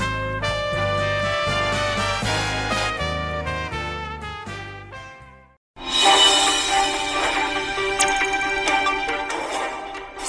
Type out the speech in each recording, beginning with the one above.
2563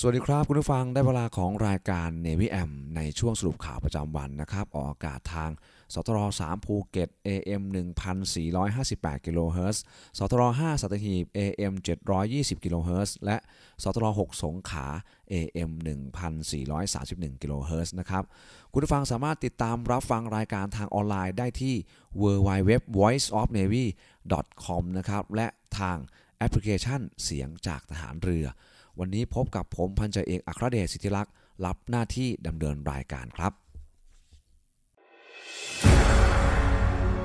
สวัสดีครับคุณผู้ฟังได้เวลาของรายการ Navy M ในช่วงสรุปข่าวประจำวันนะครับ ออกอากาศทางสทร3ภูเก็ต AM 1458กิโลเฮิรตซ์สทร5สัตหีบ AM 720กิโลเฮิรตซ์และสทร6สงขา AM 1431กิโลเฮิรตซ์นะครับ คุณผู้ฟังสามารถติดตามรับฟังรายการทางออนไลน์ได้ที่ www.voiceofnavy.com นะครับและทางแอปพลิเคชันเสียงจากทหารเรือ วันนี้พบกับผมพันจ่าเอกอัครเดชสิทธิลักษณ์รับหน้าที่ดำเนินรายการครับ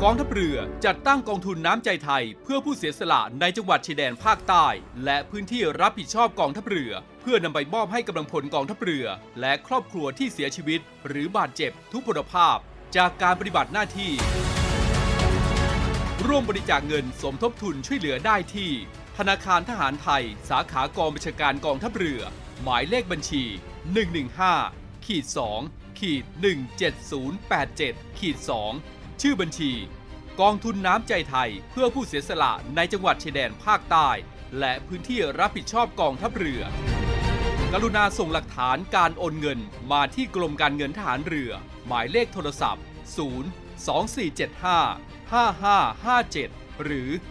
กองทัพเรือจัดตั้งกองทุนน้ำใจไทย เพื่อผู้เสียสละในจังหวัดชายแดนภาคใต้ และพื้นที่รับผิดชอบกองทัพเรือ เพื่อนำไปมอบให้กำลังพลกองทัพเรือ และครอบครัวที่เสียชีวิต หรือบาดเจ็บทุกพลภาพ จากการปฏิบัติหน้าที่ ร่วมบริจาคเงินสมทบทุนช่วยเหลือได้ที่ ธนาคารทหารไทย สาขากองบัญชาการกองทัพเรือ หมายเลขบัญชี 115ขีด2ขีด17087ขีด2ชื่อบัญชี กองทุนน้ำใจไทยเพื่อผู้เสียสละในจังหวัดชายแดนภาคใต้ และพื้นที่รับผิดชอบกองทัพเรือ กรุณาส่งหลักฐานการโอนเงินมาที่กรมการเงินทหารเรือ หมายเลขโทรศัพท์ 0 2475 5557 หรือ 0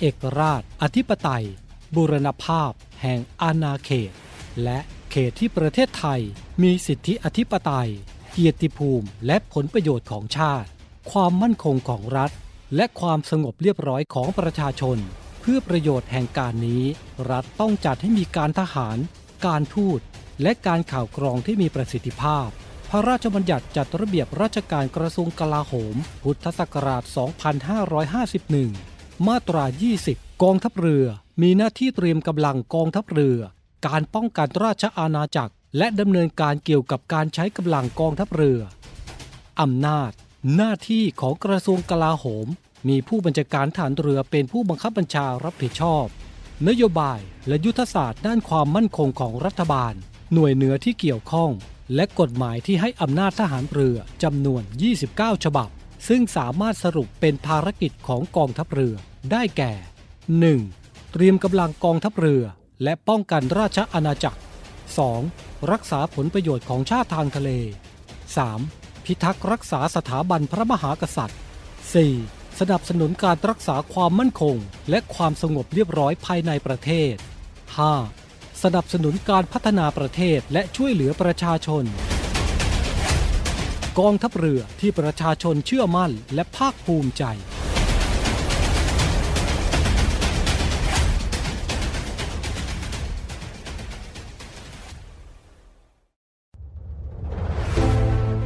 เอกราช อธิปไตย บูรณภาพ แห่งอาณาเขต และเขตที่ประเทศไทย มีสิทธิอธิปไตย เกียรติภูมิ และผลประโยชน์ของชาติ ความมั่นคงของรัฐ และความสงบเรียบร้อยของประชาชน เพื่อประโยชน์แห่งการนี้ รัฐต้องจัดให้มีการทหาร การทูต และการข่าวกรองที่มีประสิทธิภาพพระราชบัญญัติจัดระเบียบราชการกระทรวงกลาโหม พุทธศักราช 2551 มาตรา 20 กองทัพเรือ มีหน้าที่เตรียมกำลังกองทัพเรือ การป้องกันราชอาณาจักร และดำเนินการเกี่ยวกับการใช้กำลังกองทัพเรือ อำนาจ หน้าที่ของกระทรวงกลาโหม มีผู้บัญชาการฐานเรือเป็นผู้บังคับบัญชารับผิดชอบ นโยบายและยุทธศาสตร์ด้านความมั่นคงของรัฐบาล หน่วยเหนือที่เกี่ยวข้อง และกฎหมายที่ให้อำนาจทหารเรือจำนวน 29 ฉบับ ซึ่งสามารถสรุปเป็นภารกิจของกองทัพเรือ ได้แก่ 1. เตรียมกำลังกองทัพเรือ และป้องกันราชอาณาจักร 2. รักษาผลประโยชน์ของชาติทางทะเล 3. พิทักษ์รักษาสถาบันพระมหากษัตริย์ 4. สนับสนุนการรักษาความมั่นคง และความสงบเรียบร้อยภายในประเทศ 5. สนับสนุนการพัฒนาประเทศและช่วยเหลือประชาชน กองทัพเรือที่ประชาชนเชื่อมั่นและภาคภูมิใจ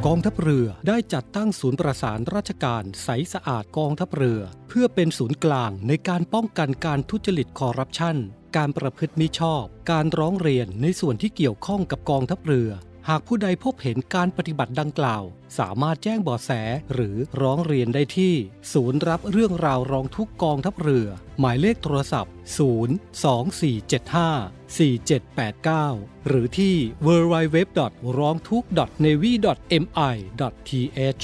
กองทัพเรือได้จัดตั้งศูนย์ประสานราชการใสสะอาดกองทัพเรือ เพื่อเป็นศูนย์กลางในการป้องกันการทุจริตคอร์รัปชันการประพฤติมิชอบ การร้องเรียนในส่วนที่เกี่ยวข้องกับกองทัพเรือ หากผู้ใดพบเห็นการปฏิบัติดังกล่าว สามารถแจ้งเบาะแสหรือร้องเรียนได้ที่ ศูนย์รับเรื่องราวร้องทุกกองทัพเรือ หมายเลขโทรศัพท์ 02475 4789 หรือที่ w w w r o n g t h u k n a v y m i t h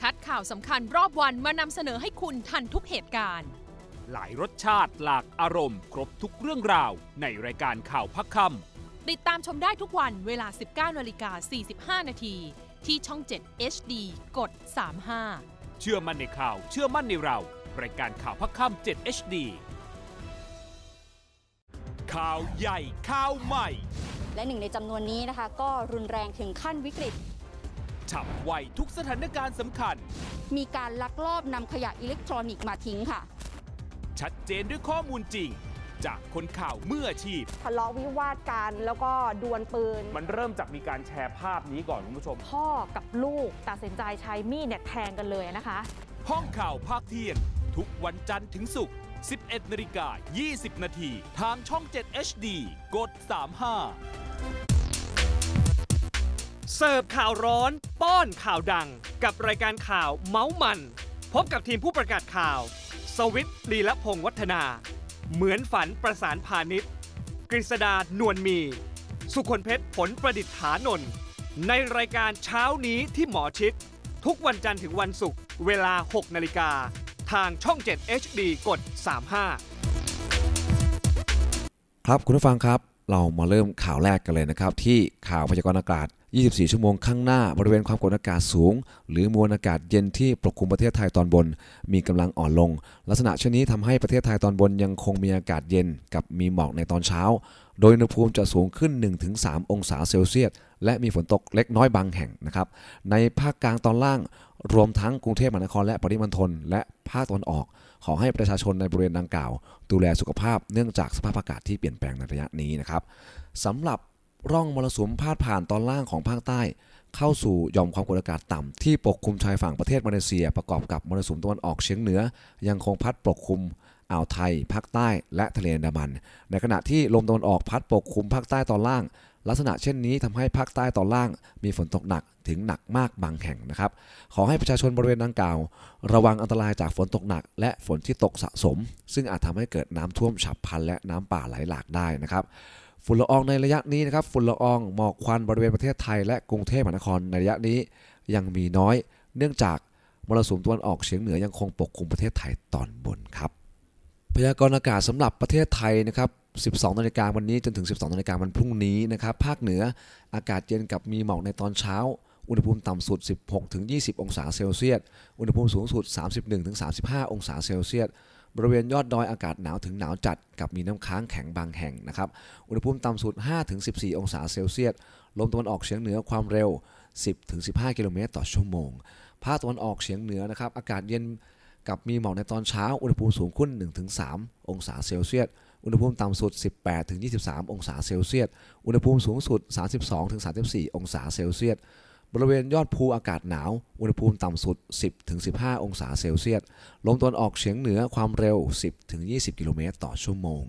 คัดข่าวสำคัญรอบวันมานำเสนอให้คุณทันทุกเหตุการณ์ หลายรสชาติหลากอารมณ์ ครบทุกเรื่องราวในรายการข่าวพักคติดตามชมได้ทุกวันเวลา 19นาฬิกา45 นาที ที่ช่อง 7 HD กด 35ำเชื่อมั่นในข่าวเชื่อมั่นในเรา รายการข่าวพักคำ7 HD ข่าวใหญ่ข่าวใหม่ และหนึ่งในจำนวนนี้นะคะ ก็รุนแรงถึงขั้นวิกฤตฉับไวทุกสถานการณ์สำคัญ มีการลักลอบนำขยะอิเล็กทรอนิกส์มาทิ้งค่ะ ชัดเจนด้วยข้อมูลจริง จากคนข่าวมืออาชีพ ทะเลาะวิวาทกันแล้วก็ดวลปืน มันเริ่มจากมีการแชร์ภาพนี้ก่อนคุณผู้ชม พ่อกับลูกตัดสินใจใช้มีดเนี่ยแทงกันเลยนะคะ ห้องข่าวภาคเที่ยง ทุกวันจันทร์ถึงศุกร์ 11นาฬิกา20 นาทีทางช่อง 7 HD กด 35เสิร์ฟข่าวร้อน ป้อนข่าวดัง กับรายการข่าวเมาส์มัน พบกับทีมผู้ประกาศข่าว สวิตลีละพงวัฒนา เหมือนฝันประสานพาณิชย์ กฤษดานวลมี สุคนเพชรผลประดิษฐานนท์ในรายการเช้านี้ที่หมอชิด ทุกวันจันทร์ถึงวันศุกร์เวลา 6 นาฬิกา ทางช่อง 7 HD กด 35 ครับคุณผู้ฟังครับ เรามาเริ่มข่าวแรกกันเลยนะครับ ที่ข่าวพยากรณ์อากาศ 24 ชั่วโมงข้างหน้าบริเวณความกดอากาศสูง หรือมวลอากาศเย็นที่ปกคลุมประเทศไทยตอนบน มีกำลังอ่อนลง ลักษณะเช่นนี้ทำให้ประเทศไทยตอนบนยังคงมีอากาศเย็นกับมีหมอกในตอนเช้า โดยอุณหภูมิจะสูงขึ้น 1-3 องศาเซลเซียส และมีฝนตกเล็กน้อยบางแห่งนะครับ ในภาคกลางตอนล่าง รวมทั้งกรุงเทพมหานครและปริมณฑลและภาคตะวันออก ขอให้ประชาชนในบริเวณดังกล่าว ดูแลสุขภาพเนื่องจากสภาพอากาศที่เปลี่ยนแปลงในระยะนี้นะครับสำหรับ ร่องมรสุมพาดผ่านตอนล่างของภาคใต้ เข้าสู่หย่อมความกดอากาศต่ำที่ปกคลุมชายฝั่งประเทศมาเลเซีย ประกอบกับมรสุมตะวันออกเฉียงเหนือ ยังคงพัดปกคลุมอ่าวไทยภาคใต้และทะเลอันดามัน ในขณะที่ลมตะวันออกพัดปกคลุมภาคใต้ตอนล่าง ลักษณะเช่นนี้ทำให้ภาคใต้ตอนล่าง มีฝนตกหนักถึงหนักมากบางแห่งนะครับ ขอให้ประชาชนบริเวณดังกล่าว ระวังอันตรายจากฝนตกหนัก และฝนที่ตกสะสม ซึ่งอาจทำให้เกิดน้ำท่วมฉับพลันและน้ำป่าไหลหลากได้นะครับ ฝุ่นละอองในระยะนี้นะครับฝุ่นละอองหมอกควันบริเวณประเทศไทยและกรุงเทพมหานครในระยะนี้ยังมีน้อย เนื่องจากมรสุมตะวันออกเฉียงเหนือยังคงปกคลุมประเทศไทยตอนบนครับพยากรณ์อากาศสำหรับประเทศไทยนะครับ 12 นาฬิกาวันนี้จนถึง 12 นาฬิกาวันพรุ่งนี้นะครับ ภาคเหนืออากาศเย็นกับมีหมอกในตอนเช้า อุณหภูมิต่ำสุด 16ถึง20 องศาเซลเซียส อุณหภูมิสูงสุด 31ถึง35 องศาเซลเซียส บริเวณยอดดอยอากาศหนาวถึงหนาวจัดกับมีน้ำค้างแข็งบางแห่งนะครับ อุณหภูมิต่ำสุด5ถึง14 องศาเซลเซียส ลมตะวันออกเฉียงเหนือความเร็ว 10ถึง15 กิโลเมตรต่อชั่วโมง ภาคตะวันออกเฉียงเหนือนะครับ อากาศเย็นกับมีหมอกในตอนเช้า อุณหภูมิสูงขึ้น 1-3 องศาเซลเซียส อุณหภูมิต่ำสุด 18ถึง23 องศาเซลเซียส อุณหภูมิสูงสุด 32ถึง34 องศาเซลเซียส บริเวณยอดภูอากาศหนาว อุณหภูมิต่ำสุด 10-15 องศาเซลเซียส ลมตะวันออกเฉียงเหนือความเร็ว 10-20 กิโลเมตรต่อชั่วโมง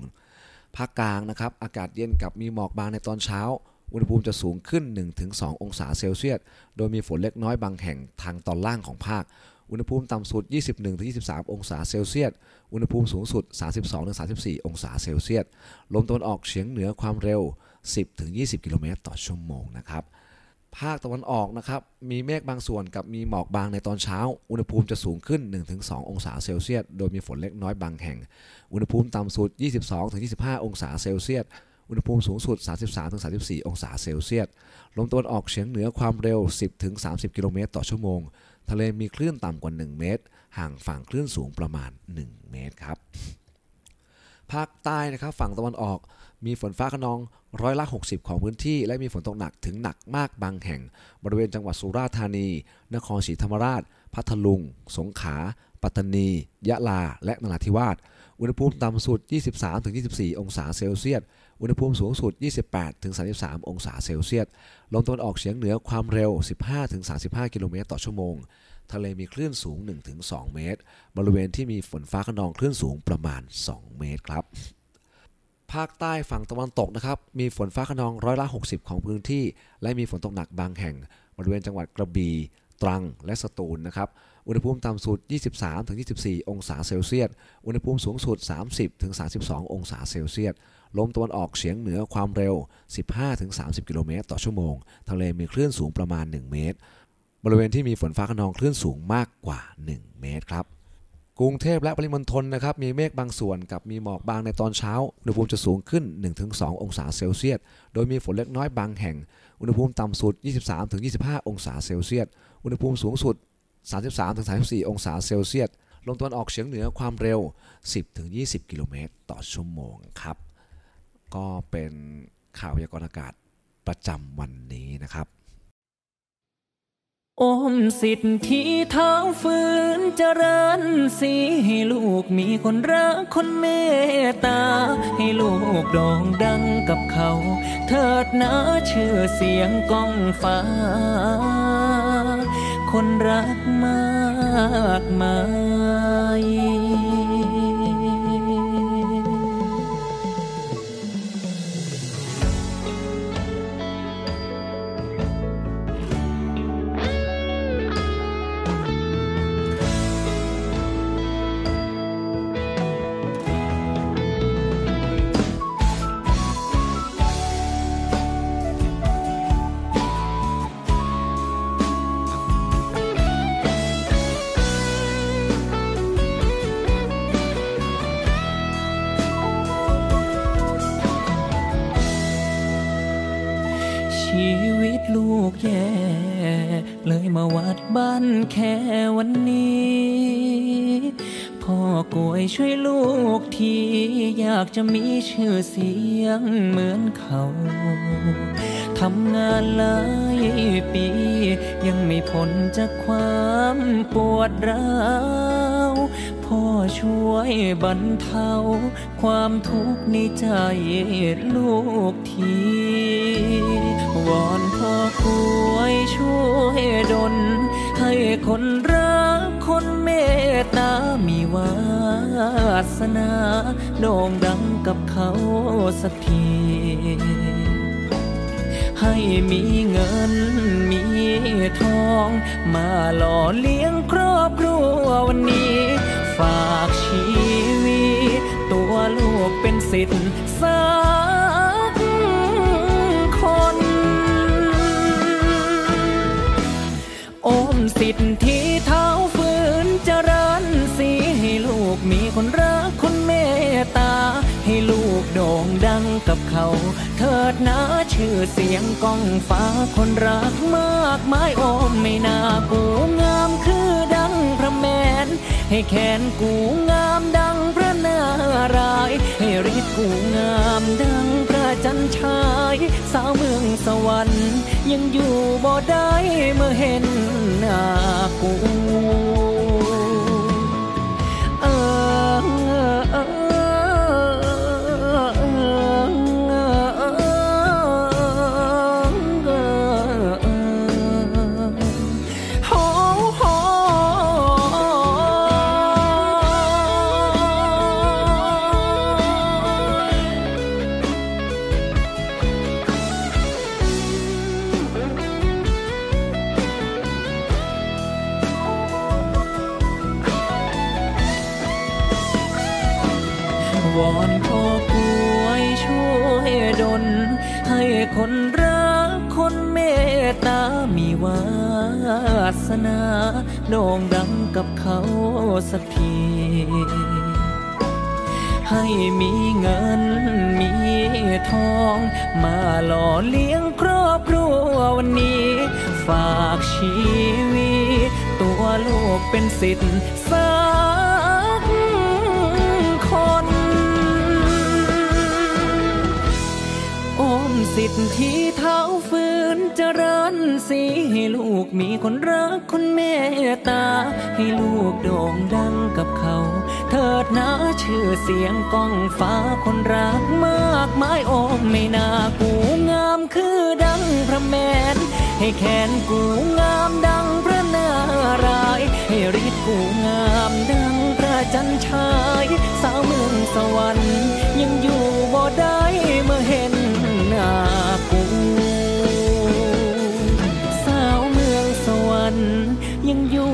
ภาคกลางนะครับ อากาศเย็นกับมีหมอกบางในตอนเช้า อุณหภูมิจะสูงขึ้น 1-2 องศาเซลเซียส โดยมีฝนเล็กน้อยบางแห่งทางตอนล่างของภาค อุณหภูมิต่ำสุด 21-23 องศาเซลเซียส อุณหภูมิสูงสุด 32-34 องศาเซลเซียส ลมตะวันออกเฉียงเหนือความเร็ว 10-20 กิโลเมตรต่อชั่วโมงนะครับ ภาคตะวันออกนะครับมีเมฆบางส่วนกับมีหมอกบางในตอนเช้า อุณหภูมิจะสูงขึ้น 1-2 องศาเซลเซียส โดยมีฝนเล็กน้อยบางแห่ง อุณหภูมิต่ำสุด 22-25 องศาเซลเซียส อุณหภูมิสูงสุด 33-34 องศาเซลเซียส ลมตะวันออกเฉียงเหนือความเร็ว 10-30 กิโลเมตรต่อชั่วโมง ทะเลมีคลื่นต่ำกว่า 1 เมตร ห่างฝั่งคลื่นสูงประมาณ 1 เมตรครับ ภาคใต้นะครับฝั่งตะวันออกมีฝนฟ้าขนอง ร้อยละ 60 ของพื้นที่ และมีฝนตกหนักถึงหนักมากบางแห่ง บริเวณจังหวัดสุราษฎร์ธานี นครศรีธรรมราช พัทลุง สงขลา ปัตตานี ยะลา และนราธิวาส อุณหภูมิต่ำสุด 23-24 องศาเซลเซียส อุณหภูมิสูงสุด 28-33 องศาเซลเซียส ลมตะวันออกเฉียงเหนือความเร็ว 15-35 กิโลเมตรต่อชั่วโมง ทะเลมีคลื่นสูง 1-2 เมตร บริเวณที่มีฝนฟ้าขนองคลื่นสูงประมาณ 2 เมตรครับ ภาคใต้ฝั่งตะวันตกนะครับ มีฝนฟ้าขนองร้อยละ 60 ของพื้นที่ และมีฝนตกหนักบางแห่ง บริเวณจังหวัดกระบี่ตรังและสตูลนะครับ อุณหภูมิต่ำสุด 23-24 องศาเซลเซียส อุณหภูมิสูงสุด 30-32 องศาเซลเซียส ลมตะวันออกเฉียงเหนือความเร็ว 15-30 กิโลเมตรต่อชั่วโมง ทะเลมีคลื่นสูงประมาณ 1 เมตร บริเวณที่มีฝนฟ้าขนองคลื่นสูงมากกว่า 1 เมตรครับ กรุงเทพและปริมณฑลนะครับมีเมฆบางส่วนกับมีหมอกบางในตอนเช้า อุณหภูมิจะสูงขึ้น 1-2 องศาเซลเซียส โดยมีฝนเล็กน้อยบางแห่ง อุณหภูมิต่ำสุด 23-25 องศาเซลเซียส อุณหภูมิสูงสุด 33-34 องศาเซลเซียส ลมตะวันออกเฉียงเหนือความเร็ว 10-20 กิโลเมตรต่อชั่วโมงครับ ก็เป็นข่าวพยากรณ์อากาศประจำวันนี้นะครับ อมสิทธิเท้าฝืนเจริญสีให้ลูกมีคนรักคนเมตตา ให้ลูกโด่งดังกับเขา เถิดนะชื่อเสียงก้องฟ้า คนรักมากมาย ลูกแย่ เลยมาวัดบ้านแค่วันนี้ พ่อกวยช่วยลูกทีอยากจะมีชื่อเสียงเหมือนเขาทำงานหลายปี ยังไม่พ้นจากความปวดร้าว พ่อช่วยบรรเทา ความทุกข์ในใจลูกทีวอนพ่อกวยช่วยดลให้คนรักคนเมตตามีวาสนาโด่งดังกับเขาสักทีให้มีเงินมีทอง มาหล่อเลี้ยงครอบครัววันนี้ ฝากชีวิตตัวลูกเป็นสิทธิ์สักคน อมสิทธิ์ที่เท้าฝืนเจริญสีให้ลูกมีคนรักคนเมตตา ให้ลูกโด่งดังกับเขา เถิดนะชื่อเสียงก้องฟ้าคนรักมากมายโอมไม่น่ากูงามคือดังพระแมน ให้แขนกูงามดังพระนารายให้ฤทธิ์กูงามดังพระจันชาย สาวเมืองสวรรค์ ยังอยู่บ่ได้เมื่อเห็นหน้ากู คนเมตตามีวาสนาโด่งดังกับเขาสักทีให้มีเงินมีทอง มาหล่อเลี้ยงครอบครัววันนี้ ฝากชีวิต ตัวลูกเป็นสิทธิ์สักคนอมสิทธิ์ที่ เจริญสีให้ลูกมีคนรักคนเมตตา ให้ลูกโด่งดังกับเขา เถิดนะชื่อเสียงก้องฟ้าคนรักมากมายโอ้ไม่น่ากูงามคือดังพระแมน ให้แขนกูงามดังพระนารายให้ฤทธิ์กูงามดังพระจันชาย สาวเมืองสวรรค์ยังอยู่บ่ได้เมื่อเห็นหน้ากู ยังอยู่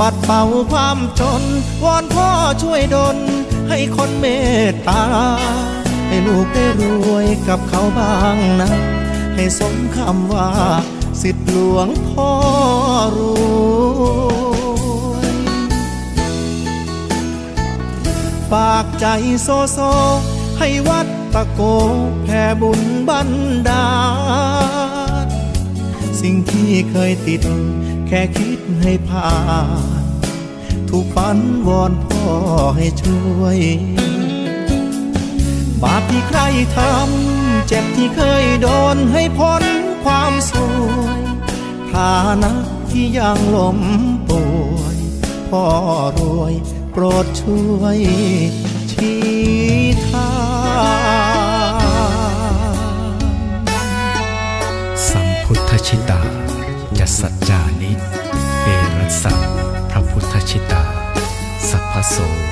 ปัดเป่าความจน วอนพ่อช่วยดล ให้คนเมตตา ให้ลูกได้รวยกับเขาบ้างนะ ให้สมคำว่า สิทธิหลวงพ่อรวยฝากใจโซโซ ให้วัดตะโกแผ่บุญบันดาลสิ่งที่เคยติด แค่คิด ให้ผ่านถูกฝันวอนพ่อให้ช่วย บาปที่ใครทำเจ็บที่เคยโดนให้พ้นความสวยฐานะที่ยังล้มป่วยพ่อรวยโปรดช่วยชี้ทางสัมพุทธชิตา สั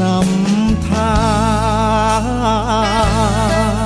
นำทาง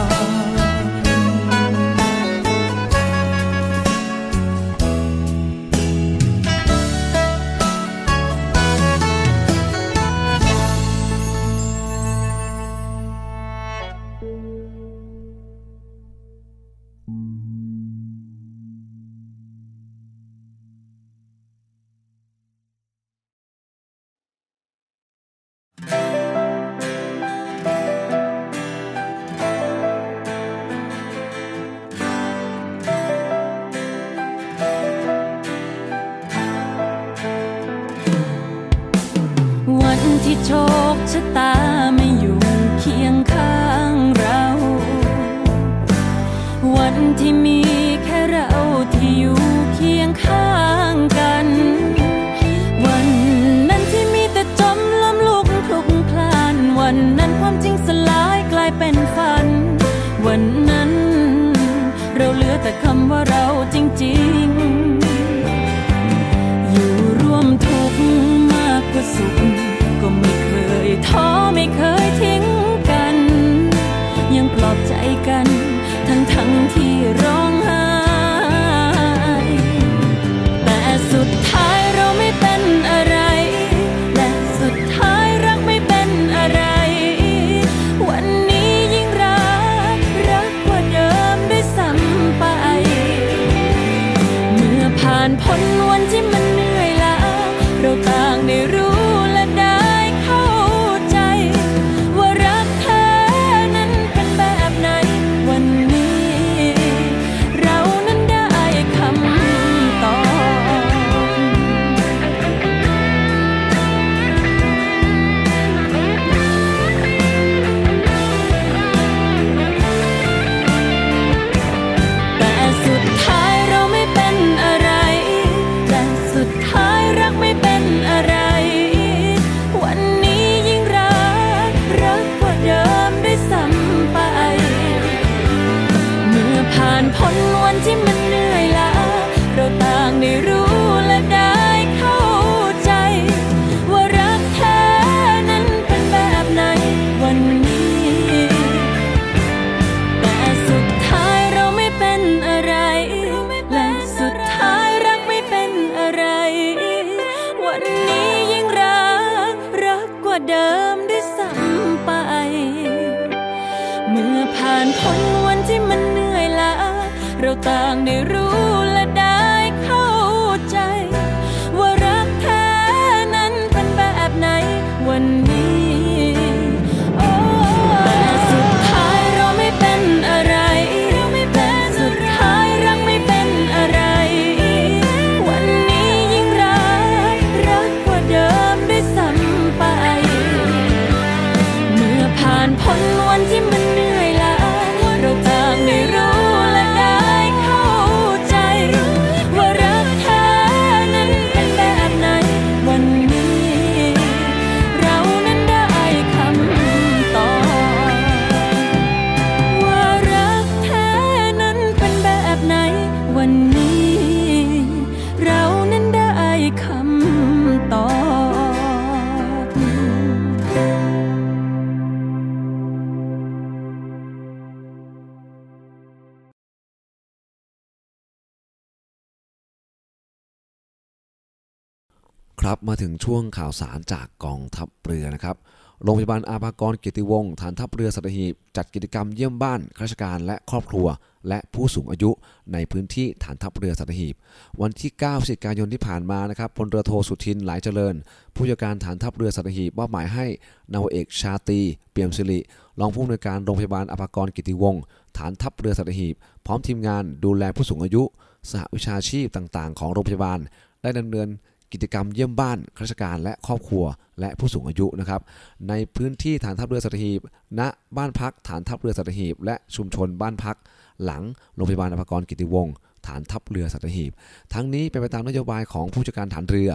ครับมาถึงช่วงข่าวสารจากกองทัพเรือนะครับ โรงพยาบาลอาภากรเกียรติวงศ์ฐานทัพเรือสัตหีบจัดกิจกรรมเยี่ยมบ้านข้าราชการและครอบครัว และผู้สูงอายุในพื้นที่ฐานทัพเรือสัตหีบ วันที่9พฤศจิกายนที่ผ่านมานะครับพลเรือโทสุทินหลายเจริญ ผู้จัดการฐานทัพเรือสัตหีบมอบหมายให้นาวเอกชาตีเปี่ยมสิริรองผู้อำนวยการโรงพยาบาลอาภากรกิติวงศ์ฐานทัพเรือสัตหีบ พร้อมทีมงานดูแลผู้สูงอายุ สหวิชาชีพต่างๆ ของโรงพยาบาล ได้ดำเนิน กิจกรรมเยี่ยมบ้านข้าราชการและครอบครัวและผู้สูงอายุนะครับ ในพื้นที่ฐานทัพเรือสัตหีบณบ้านพักฐานทัพเรือสัตหีบ และชุมชนบ้านพัก หลังโรงพยาบาลอภากรกิติวงศ์ฐานทัพเรือสัตหีบ ทั้งนี้เป็นไปตามนโยบายของผู้จัดการฐานเรือ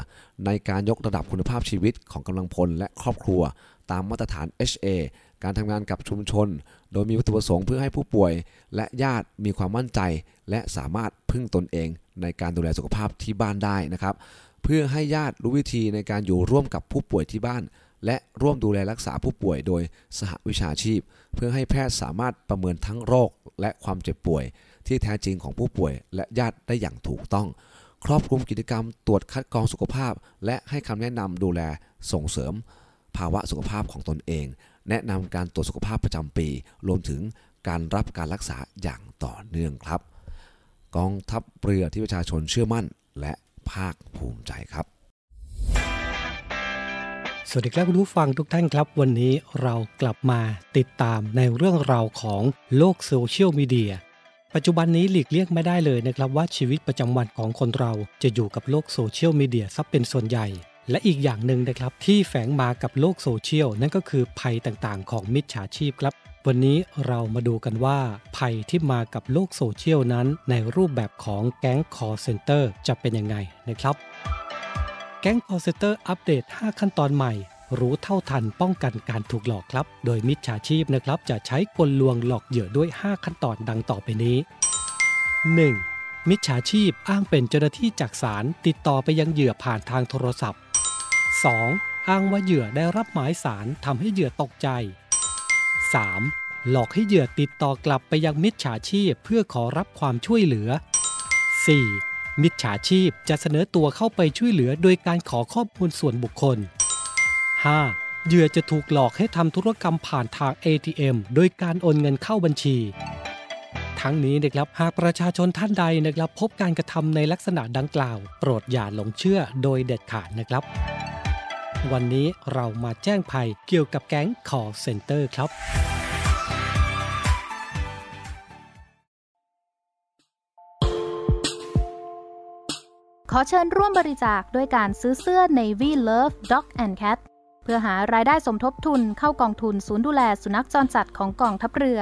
ในการยกระดับคุณภาพชีวิตของกำลังพลและครอบครัว ตามมาตรฐาน HA การทำงานกับชุมชน โดยมีวัตถุประสงค์เพื่อให้ผู้ป่วย และญาติมีความมั่นใจ และสามารถพึ่งตนเองในการดูแลสุขภาพที่บ้านได้นะครับ เพื่อให้ญาติรู้วิธีในการอยู่ร่วมกับผู้ป่วยที่บ้าน และร่วมดูแลรักษาผู้ป่วยโดยสหวิชาชีพ เพื่อให้แพทย์สามารถประเมินทั้งโรคและความเจ็บป่วย ที่แท้จริงของผู้ป่วย และญาติได้อย่างถูกต้อง ครอบคลุมกิจกรรมตรวจคัดกรองสุขภาพ และให้คำแนะนำดูแลส่งเสริม ภาวะสุขภาพของตนเอง แนะนำการตรวจสุขภาพประจำปี รวมถึงการรับการรักษาอย่างต่อเนื่องครับ กองทัพเรือที่ประชาชนเชื่อมั่นและ ภาคภูมิใจครับ สวัสดีครับคุณผู้ฟังทุกท่านครับ วันนี้เรากลับมาติดตามในเรื่องราวของโลกโซเชียลมีเดียปัจจุบันนี้หลีกเลี่ยงไม่ได้เลยนะครับว่าชีวิตประจำวันของคนเราจะอยู่กับโลกโซเชียลมีเดียซะเป็นส่วนใหญ่ และอีกอย่างหนึ่งนะครับที่แฝงมากับโลกโซเชียลนั่นก็คือภัยต่างๆ ของมิจฉาชีพครับ วันนี้เรามาดูกันว่า ภัยที่มากับโลกโซเชียลนั้น ในรูปแบบของแก๊งคอลเซ็นเตอร์จะเป็นยังไงนะครับ แก๊งคอลเซ็นเตอร์อัปเดต 5 ขั้นตอนใหม่ รู้เท่าทันป้องกันการถูกหลอกครับ โดยมิจฉาชีพนะครับจะใช้กลลวงหลอกเหยื่อด้วย 5 ขั้นตอนดังต่อไปนี้ 1. มิจฉาชีพอ้างเป็นเจ้าหน้าที่จากศาลติดต่อไปยังเหยื่อผ่านทางโทรศัพท์ 2. อ้างว่าเหยื่อได้รับหมายสารทำให้เหยื่อตกใจ 3. หลอกให้เหยื่อติดต่อกลับไปยังมิจฉาชีพเพื่อขอรับความช่วยเหลือ 4. มิจฉาชีพจะเสนอตัวเข้าไปช่วยเหลือโดยการขอข้อมูลส่วนบุคคล 5. เหยื่อจะถูกหลอกให้ทำธุรกรรมผ่านทาง ATM โดยการโอนเงินเข้าบัญชี ทั้งนี้นะครับหากประชาชนท่านใดนะครับ พบการกระทำในลักษณะดังกล่าว โปรดอย่าหลงเชื่อโดยเด็ดขาดนะครับ วันนี้เรามาแจ้งภัยเกี่ยวกับแก๊ง call center ครับ ขอเชิญร่วมบริจาคด้วยการซื้อเสื้อ Navy Love Dog and Cat เพื่อหารายได้สมทบทุนเข้ากองทุนศูนย์ดูแลสุนัขจรจัดของกองทัพเรือ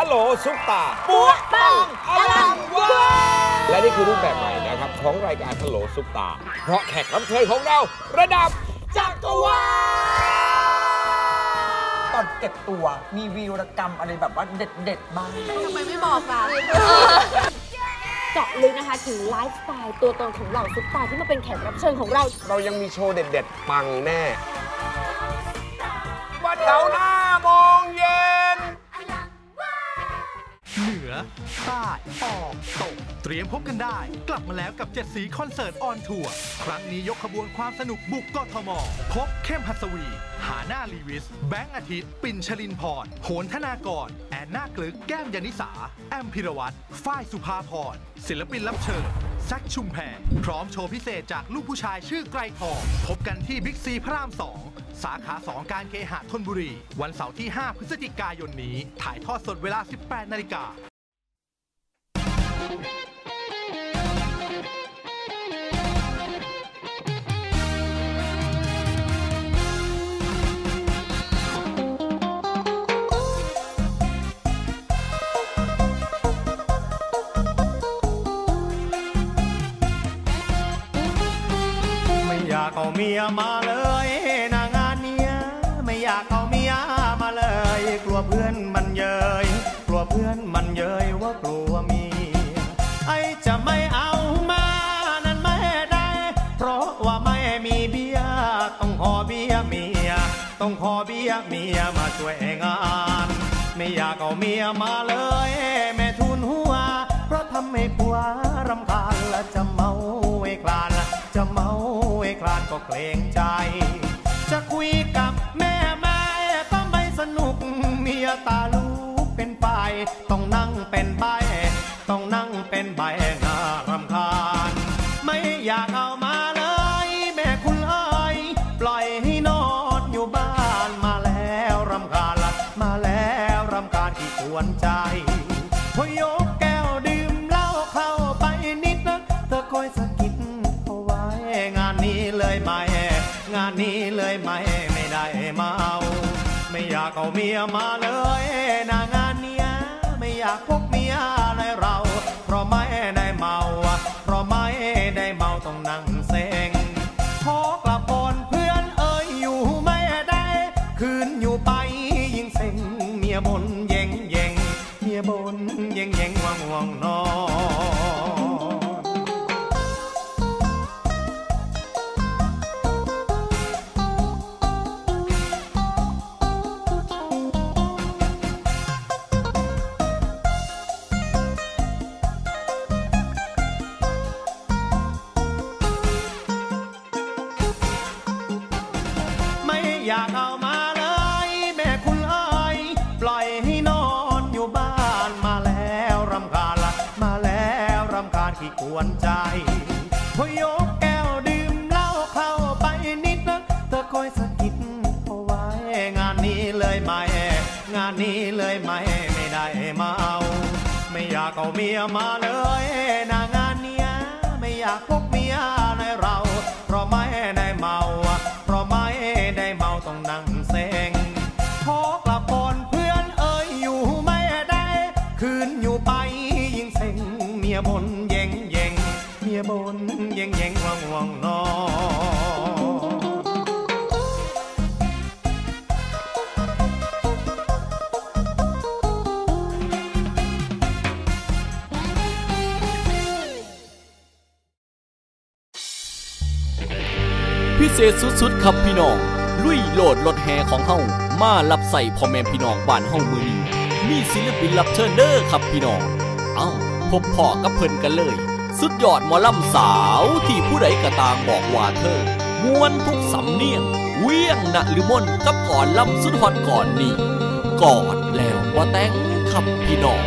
ฮัลโหลซุปตาปัวปังอลังวาและนี่คือรูปแบบใหม่นะครับ ของรายการฮัลโหลซุปตา เพราะแขกรับเชิญของเราระดับจักรวาลตอนเก็บตัวมีวีรกรรมอะไรแบบว่าเด็ดๆบ้างทำไมไม่บอกล่ะเจาะลึกนะคะถึงไลฟ์สไตล์ตัวตนของเหล่าซุปตาร์ที่มาเป็นแขกรับเชิญของเรา เรายังมีโชว์เด็ดๆปังแน่วันเสาร์หน้า ใต้ออกตก เตรียมพบกันได้ กลับมาแล้วกับเจ็ดสีคอนเสิร์ตออนทัวร์ครั้งนี้ยกขบวนความสนุกบุกกทม พบเข้มหัสวีร์ ฮาน่าลีวิส แบงค์อาทิตย์ ปิ่นชลินพรโหนธนากร แอนนากลึคส์ แก้มยานิสา แอมป์พีรวัศฝ้ายสุภาพรศิลปินรับเชิญแซคชุมแพรพร้อมโชว์พิเศษจากลูกผู้ชายชื่อไกรทอง พบกันที่บิ๊กซีพระราม 2 สาขา 2 การเคหะธนบุรี วันเสาร์ที่ 5 พฤศจิกายนนี้ ถ่ายทอดสดเวลา 18 นาฬิกาากเอาเมียมาเลยนางานเนี้ยไม่อยากเอาเมียมาเลย กลัวเพื่อนมันเยยกลัวเพื่อนมันเยยว่ากลัวเมีย ไอจะไม่เอามานั้นไม่ได้ เพราะว่าไม่มีเบียต้องขอเบียเมีย ต้องขอเบียเมียมาช่วยงาน ไม่อยากเอาเมียมาเลย แม่ทุนหัว เพราะทำให้ผัวรำคาญและจะเมาไอ้คลาน จะเมาไอ้คลานก็เกรงใจ จะคุยกับแม่แม่ก็ไม่สนุกเมียตาลูกเป็นไป ต้องนั่งเป็นใบต้องนั่ง รำคาญละมาแล้วรำคาญที่ควรใจพอยกแก้วดื่มเหล้าเข้าไปนิดนะเธอคอยสะกิดเอาไว้ งานนี้เลยไหมงานนี้เลยไหมไม่ได้เมาไม่อยากเอาเมียมาเลยนางานเนี้ยไม่อยากพก พิเศษสุดๆครับพี่น้อง ลุยโหลดรถแห่ของเฮามารับใส่พ่อแม่พี่น้องบ้านเฮามือนี้มีศิลปินรับเชิญเด้อครับพี่น้อง เอ้าพบพ่อกับเพิ่นกันเลย สุดยอดหมอลำสาวที่ผู้ใดก็ต่างบอกว่าเธอม้วนทุกสำเนียง เวียงนะหรือมนกับก่อนลำสุดฮอตก่อนนี่กอดแล้วว่าแต่งครับพี่น้อง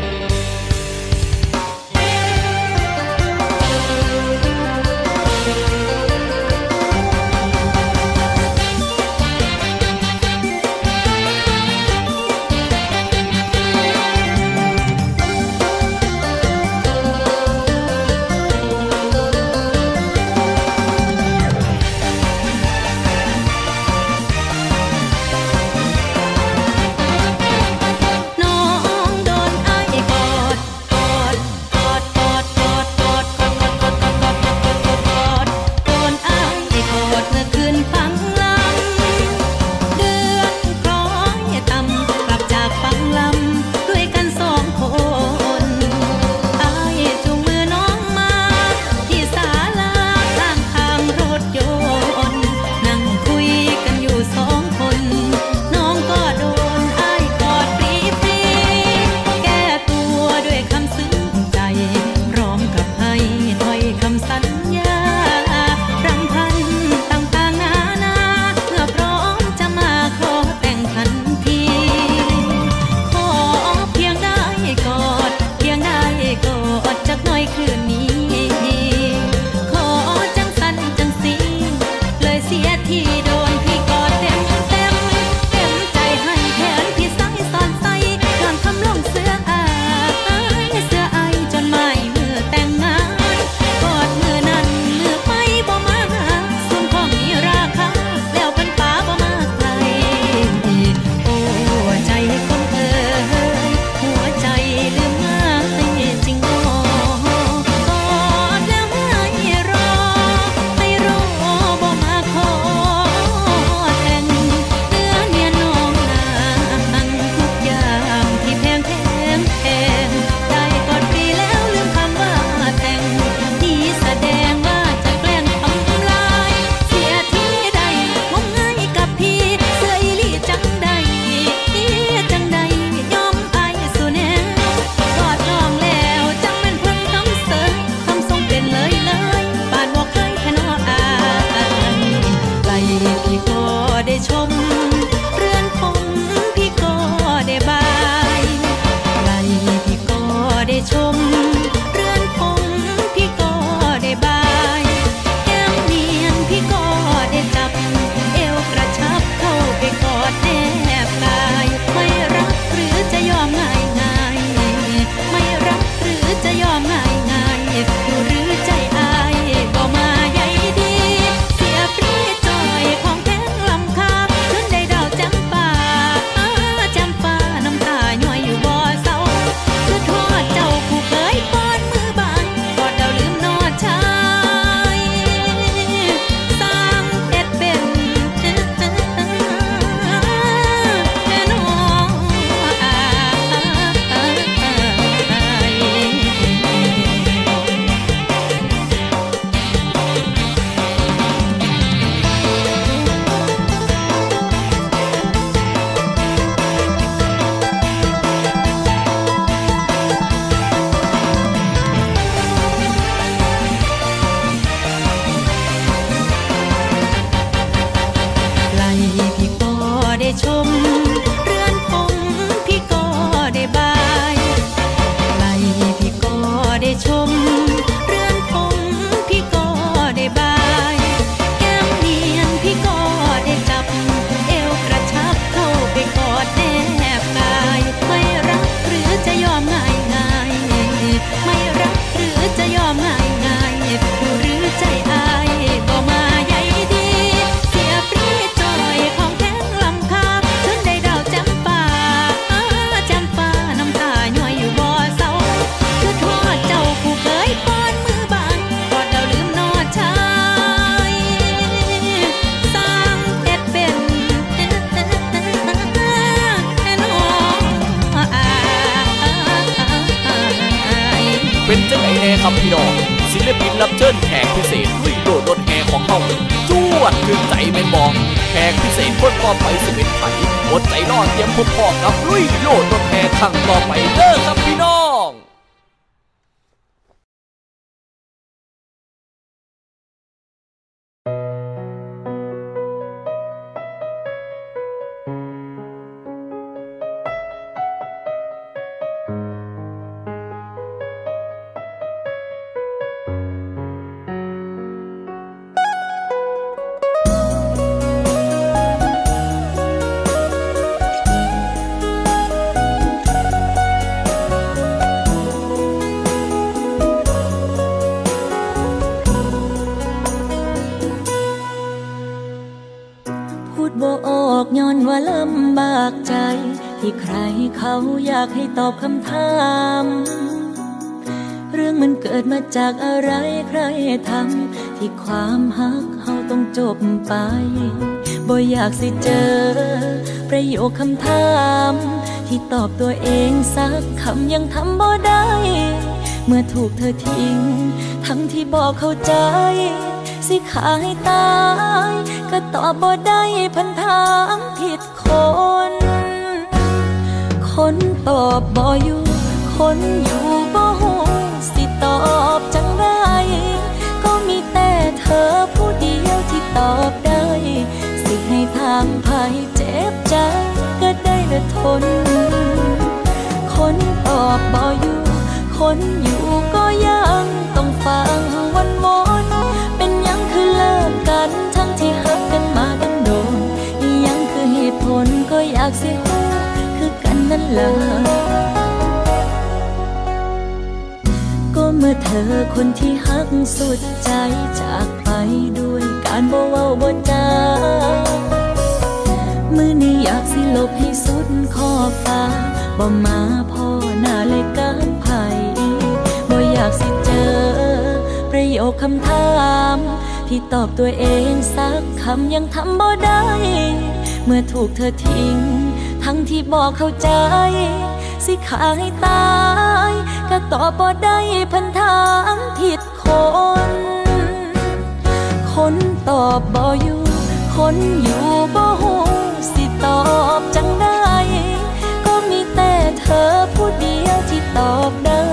เขาอยากให้ตอบคำถาม เรื่องมันเกิดมาจากอะไรใครทำที่ความฮักเขาต้องจบไป บ่อยากสิเจอ ประโยคคำถาม ที่ตอบตัวเองสักคำยังทำบ่ได้ เมื่อถูกเธอทิ้ง ทั้งที่บอกเข้าใจ สิขาให้ตาย ก็ตอบบ่ได้พันถามผิดคน คนตอบบ่อยู่ คนอยู่บ่หูสิตอบจังไร ก็มีแต่เธอผู้เดียวที่ตอบได้ สิให้ทางภัยเจ็บใจก็ได้แต่ทน คนตอบบ่อยู่ คนอยู่ก็ยังต้องฟังวันวอนเป็นยังคือเลิกกันทั้งที่หักกันมาตั้งโดนยังคือเหตุผลก็อยากสิฮู้คือกั นนั่นล่ะก็เมื่อเธอคนที่หักสุดใจจากไปด้วยการบ่เว้าบ่จามือนี้อยากสิลบให้สุดขอบฟ้าบ่มาพ่อหน้าเลยการไผ่บ่อยากสิเจอ ประโยคคำถามที่ตอบตัวเองสักคำยังทำบ่ได้ เมื่อถูกเธอทิ้ง ทั้งที่บอกเข้าใจ สิขาให้ตาย ก็ตอบบ่ได้พันถามผิดคน คนตอบบ่อยู่ คนอยู่บ่หูสิตอบจังได้ก็มีแต่เธอผู้เดียวที่ตอบได้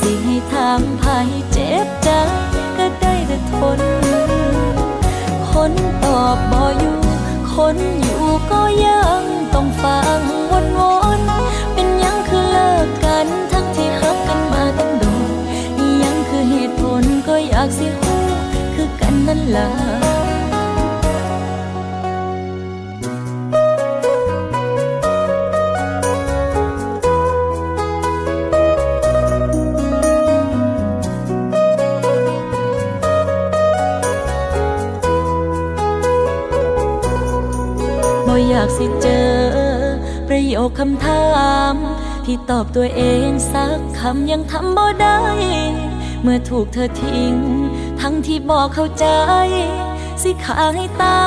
สิให้ทางภัยเจ็บใจก็ได้แต่ทน คนตอบบ่อยู่ คนอยู่ก็ยังต้องฟังวนวนๆเป็นยังคือเลิกกันทั้งที่หักกันมาตั้งโดนยังคือเหตุผลก็อยากสิหูคือกันนั่นล่ะากสิเจอ ประโยคคำถามที่ตอบตัวเองสักคำยังทำบ่ได้ เมื่อถูกเธอทิ้ง ทั้งที่บอกเข้าใจ สิขาให้ตา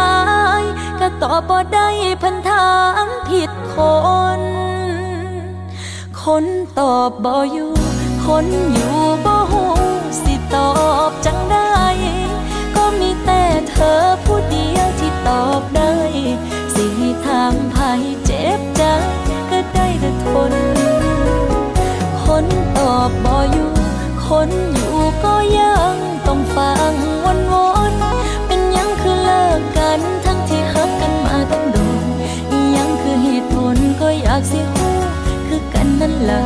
ย ก็ตอบบ่ได้พันถามผิดคน คนตอบบ่อยู่ คนอยู่บ่หูสิตอบจังได้ ก็มีแต่เธอผู้เดียวที่ตอบได้ ทางภัยเจ็บใจก็ได้แต่ทน คนตอบบ่อยู่ คนอยู่ก็ยังต้องฟังวนวนเป็นยังคือเลิกกันทั้งที่หักกันมาตั้งโดนยังคือเหตุผลก็อยากสิฮู้คือกันนั่นล่ะ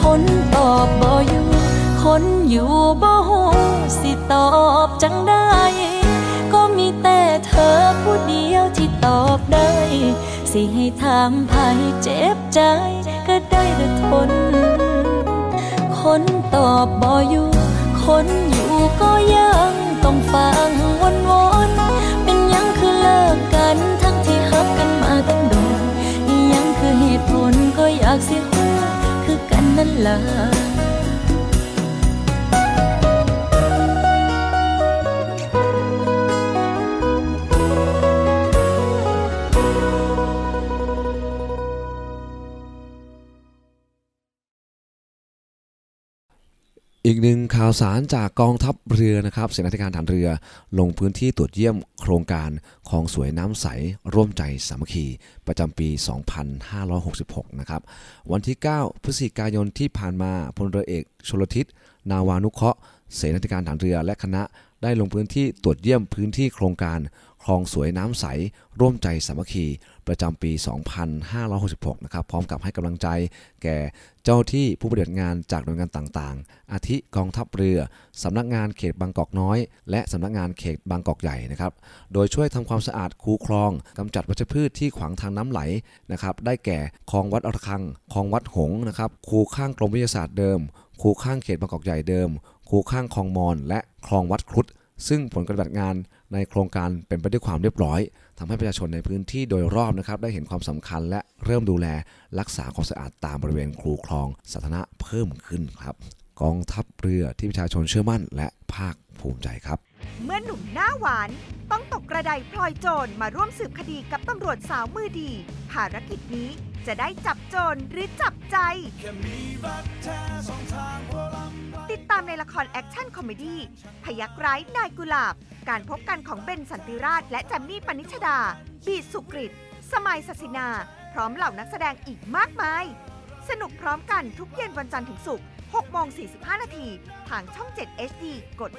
คนตอบบ่อยู่ คนอยู่บ่หูสิตอบจังได้ ตอบได้ สิให้ทางภัยเจ็บใจ ก็ได้แต่ทน คนตอบบ่อยู่ คนอยู่ก็ยังต้องฟังวนวนๆเป็นยังคือเลิกกันทั้งที่หักกันมาตั้งโดนยังคือเหตุผลก็อยากสิฮู้คือกันนั่นล่ะ หนึ่งข่าวสารจากกองทัพเรือนะครับเสนาธิการฐานเรือ ลงพื้นที่ตรวจเยี่ยมโครงการคลองสวยน้ำใส ร่วมใจสามัคคีประจำปี 2566 นะครับ วันที่ 9 พฤศจิกายนที่ผ่านมาพลเรือเอกชลทิศ นาวานุเคราะห์เสนาธิการฐานเรือและคณะได้ลงพื้นที่ตรวจเยี่ยมพื้นที่โครงการคลองสวยน้ำใส ร่วมใจสามัคคี ประจำปี 2566 นะครับ พร้อมกับให้กำลังใจแก่เจ้าที่ผู้ปฏิบัติงานจากหน่วยงานต่างๆ อาทิกองทัพเรือสำนักงานเขตบางกอกน้อย และสำนักงานเขตบางกอกใหญ่นะครับ โดยช่วยทำความสะอาดคูคลองกำจัดวัชพืชที่ขวางทางน้ำไหลนะครับ ได้แก่คลองวัดระฆัง คลองวัดหงนะครับ คูข้างกรมวิทยาศาสตร์เดิม คูข้างเขตบางกอกใหญ่เดิม คูข้างคลองมอน และคลองวัดครุฑซึ่งผลปฏิบัติงานในโครงการเป็นไปด้วยความเรียบร้อย ทำให้ประชาชนในพื้นที่โดยรอบนะครับได้เห็นความสำคัญและเริ่มดูแลรักษาความสะอาดตามบริเวณคูคลองสาธารณะเพิ่มขึ้นครับ กองทัพเรือที่ประชาชนเชื่อมั่นและภาคภูมิใจครับ เมื่อหนุ่มหน้าหวานต้องตกกระไดพลอยโจรมาร่วมสืบคดีกับตำรวจสาวมือดี ภารกิจนี้จะได้จับโจรหรือจับใจ ติดตามในละครแอคชั่นคอมเมดี้พยัคฆ์ร้ายนายกุหลาบ การพบกันของเบนสันติราช และแจมมี่ปนิชดา บีสุกริต สมัยศศินา พร้อมเหล่านักแสดงอีกมากมาย สนุกพร้อมกันทุกเย็นวันจันทร์ถึงศุกร์6โมง45 นาทีทางช่อง 7 HD กด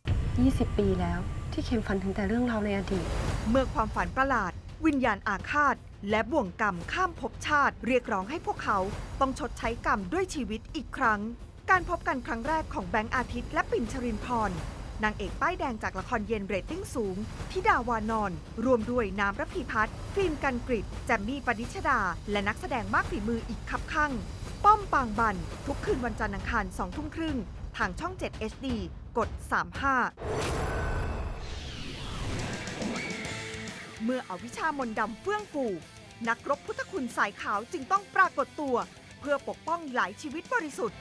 35 20 ปีแล้วที่เข็มฝันถึงแต่เรื่องราวในอดีต เมื่อความฝันประหลาด วิญญาณอาฆาต และบ่วงกรรมข้ามภพชาติ เรียกร้องให้พวกเขาต้องชดใช้กรรมด้วยชีวิตอีกครั้ง การพบกันครั้งแรกของแบงค์อาทิตย์และปิ่นชรินพรนางเอกป้ายแดงจากละครเย็นเรตติ้งสูงทิดาวานอน รวมด้วยน้ำระพีพัฒน์ฟิล์มกันกริดแจมมี่ปนิชดา และนักแสดงมากฝีมืออีกคับข้างป้อมปางบัน ทุกคืนวันจันทร์อังคาร2ทุ่มครึ่ง ทางช่อง 7 HD กด 35 เมื่ออวิชามนดำเฟื่องฟู นักรบพุทธคุณสายขาวจึงต้องปรากฏตัว เพื่อปกป้องหลายชีวิตบริสุทธิ์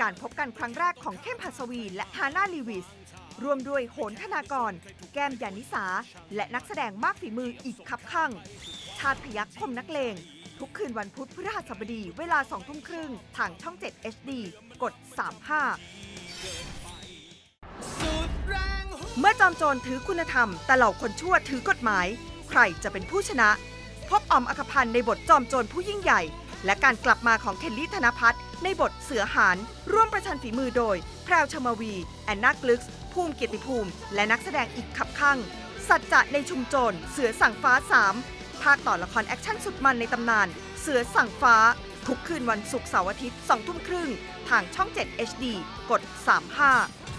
การพบกันครั้งแรกของเข้มหัสวีและฮาน่าลีวิสรวมด้วยโหนธนากร แก้มยานิสา และนักแสดงมากฝีมืออีกคับข้างชาติพยักคมนักเลง ทุกคืนวันพุธพฤหัสบดีเวลา2ทุ่มครึ่งทางช่อง 7 HD กด 35 เมื่อจอมโจรถือคุณธรรม แต่เหล่าคนชั่วถือกฎหมาย ใครจะเป็นผู้ชนะ พบออมอัคพันธ์ในบทจอมโจรผู้ยิ่งใหญ่ และการกลับมาของเคลลี่ธนพัฒน์ในบทเสือหานร่วมประชันฝีมือโดย แพรวชมาวี แอนนากลึกภูมิเกียรติภูมิ และนักแสดงอีกคับคั่งสัจจะในชุมโจรเสือสั่งฟ้า 3 ภาคต่อละครแอคชั่นสุดมันในตำนาน เสือสั่งฟ้า ทุกคืนวันศุกร์เสาร์อาทิตย์2ทุ่มครึ่ง ทางช่อง 7 HD กด 35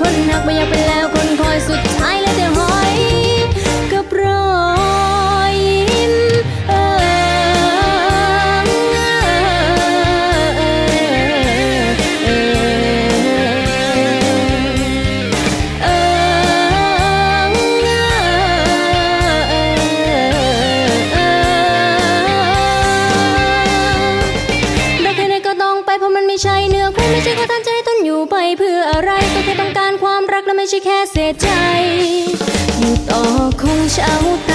คนนักไม่อยากเป็นแล้วคน deixa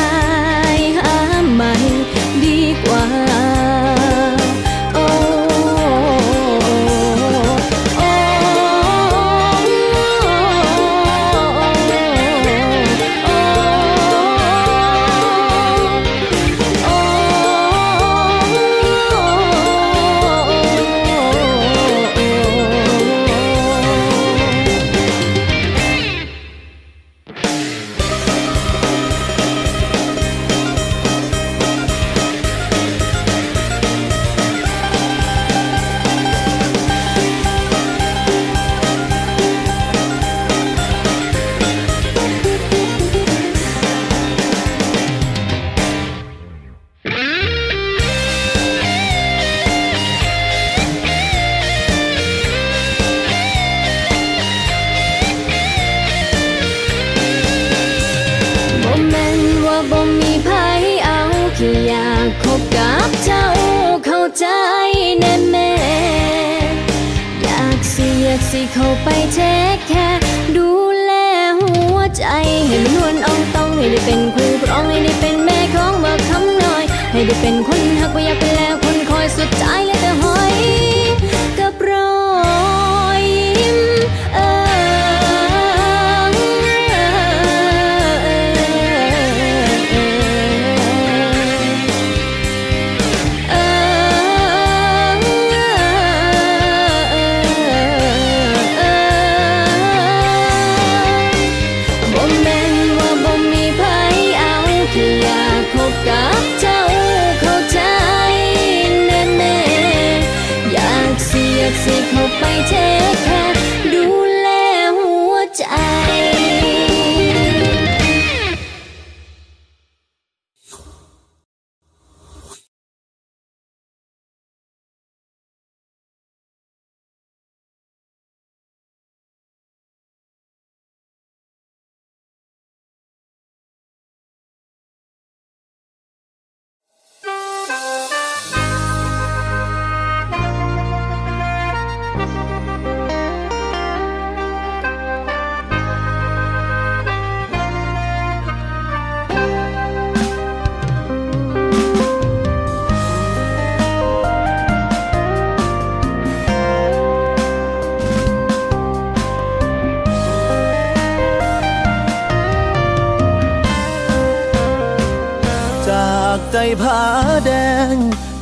าแดง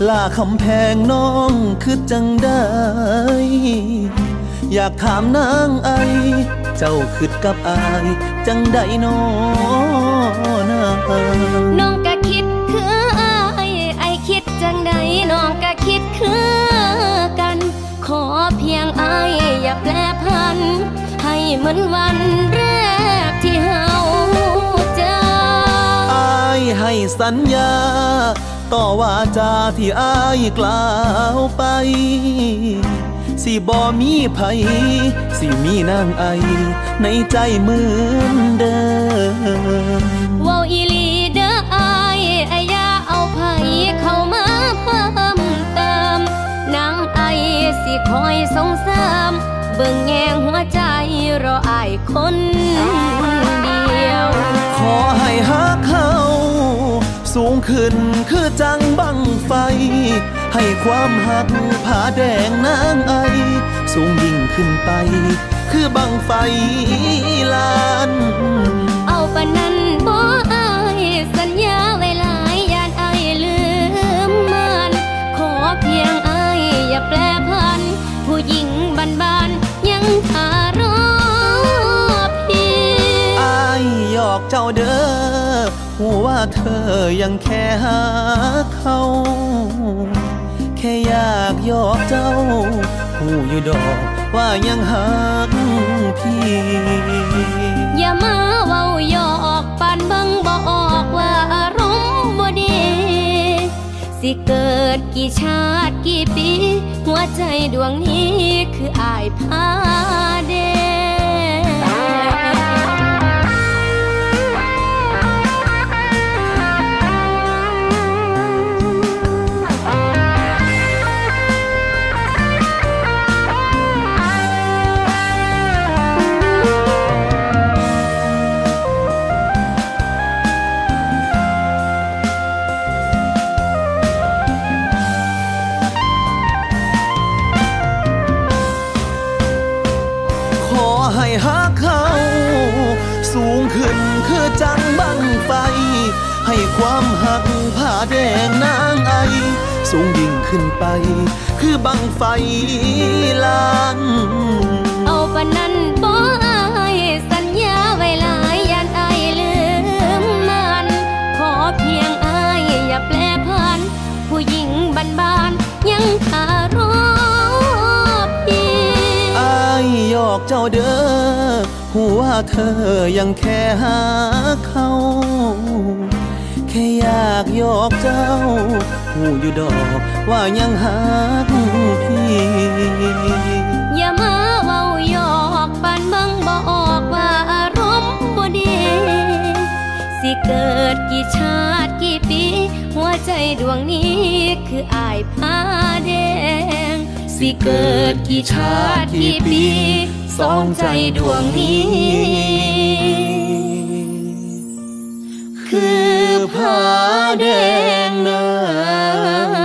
ล่าคำแพงน้องคือจังได้ อยากถามนางไอ เจ้าคิดกับอาย จังได้นอนางน้องก็คิดคืออายไอคิดจังใดน้องก็คิดคือกัน ขอเพียงอายอย่าแปรพัน ให้เหมือนวันแรกที่เฮาเจออา ให้สัญญา ต่อว่าจาที่อายกล่าวไป สิบ่มีไผสิมีนางไอ ในใจเหมือนเดิมเว้าอีหลีเด้ออายไอ้อย่าเอาไผเข้ามาเพิ่มเติมนางไอสิคอยสงสามเบิ่งแงงหัวใจรออายคนเดียว ขอให้ฮักเขา สูงขึ้นคือจังบังไฟ ให้ความหักผาแดงนางไอ สูงยิ่งขึ้นไป คือบังไฟลาน เอาปานนั้ เธอยังแค่หาเขา แค่อยากหยอกเจ้า หูอยู่ดอกว่ายังหักพี่ อย่ามาเว้าหยอกปานบังบอกว่าอารมณ์บ่ดี สิเกิดกี่ชาติกี่ปี หัวใจดวงนี้คืออายพาแด ให้ความหักผ่าแดงนางไอ สูงยิ่งขึ้นไป คือบังไฟลานเอาปานนั้นบ่อายสัญญาไว้หลายยานอายลืมมัน ขอเพียงอายอย่าแปรพัน ผู้หญิงบ้านๆยังคารอพี่อายหยอกเจ้าเด้อหัวาเธอยังแค่หาเขาแค่อยากหยอกเจ้าหูอยู่ดอกว่ายังหักพี่อย่ามาเว้าหยอกปานบังบออกว่าอารมณ์บ่ดี สิเกิดกี่ชาติกี่ปี หัวใจดวงนี้คืออายพาแดง สิเกิดกี่ชาติกี่ปี สองใจดวงนี้ คือ พาแดงนา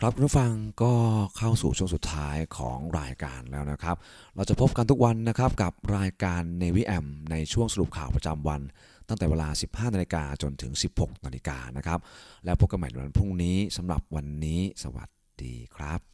ครับคุณผู้ฟังก็เข้าสู่ช่วงสุดท้ายของรายการแล้วนะครับ เราจะพบกันทุกวันนะครับกับรายการในวิแอมในช่วงสรุปข่าวประจำวัน ตั้งแต่เวลา 15 นาฬิกาจนถึง 16 นาฬิกานะครับ แล้วพบกันใหม่วันพรุ่งนี้สำหรับวันนี้สวัสดีครับ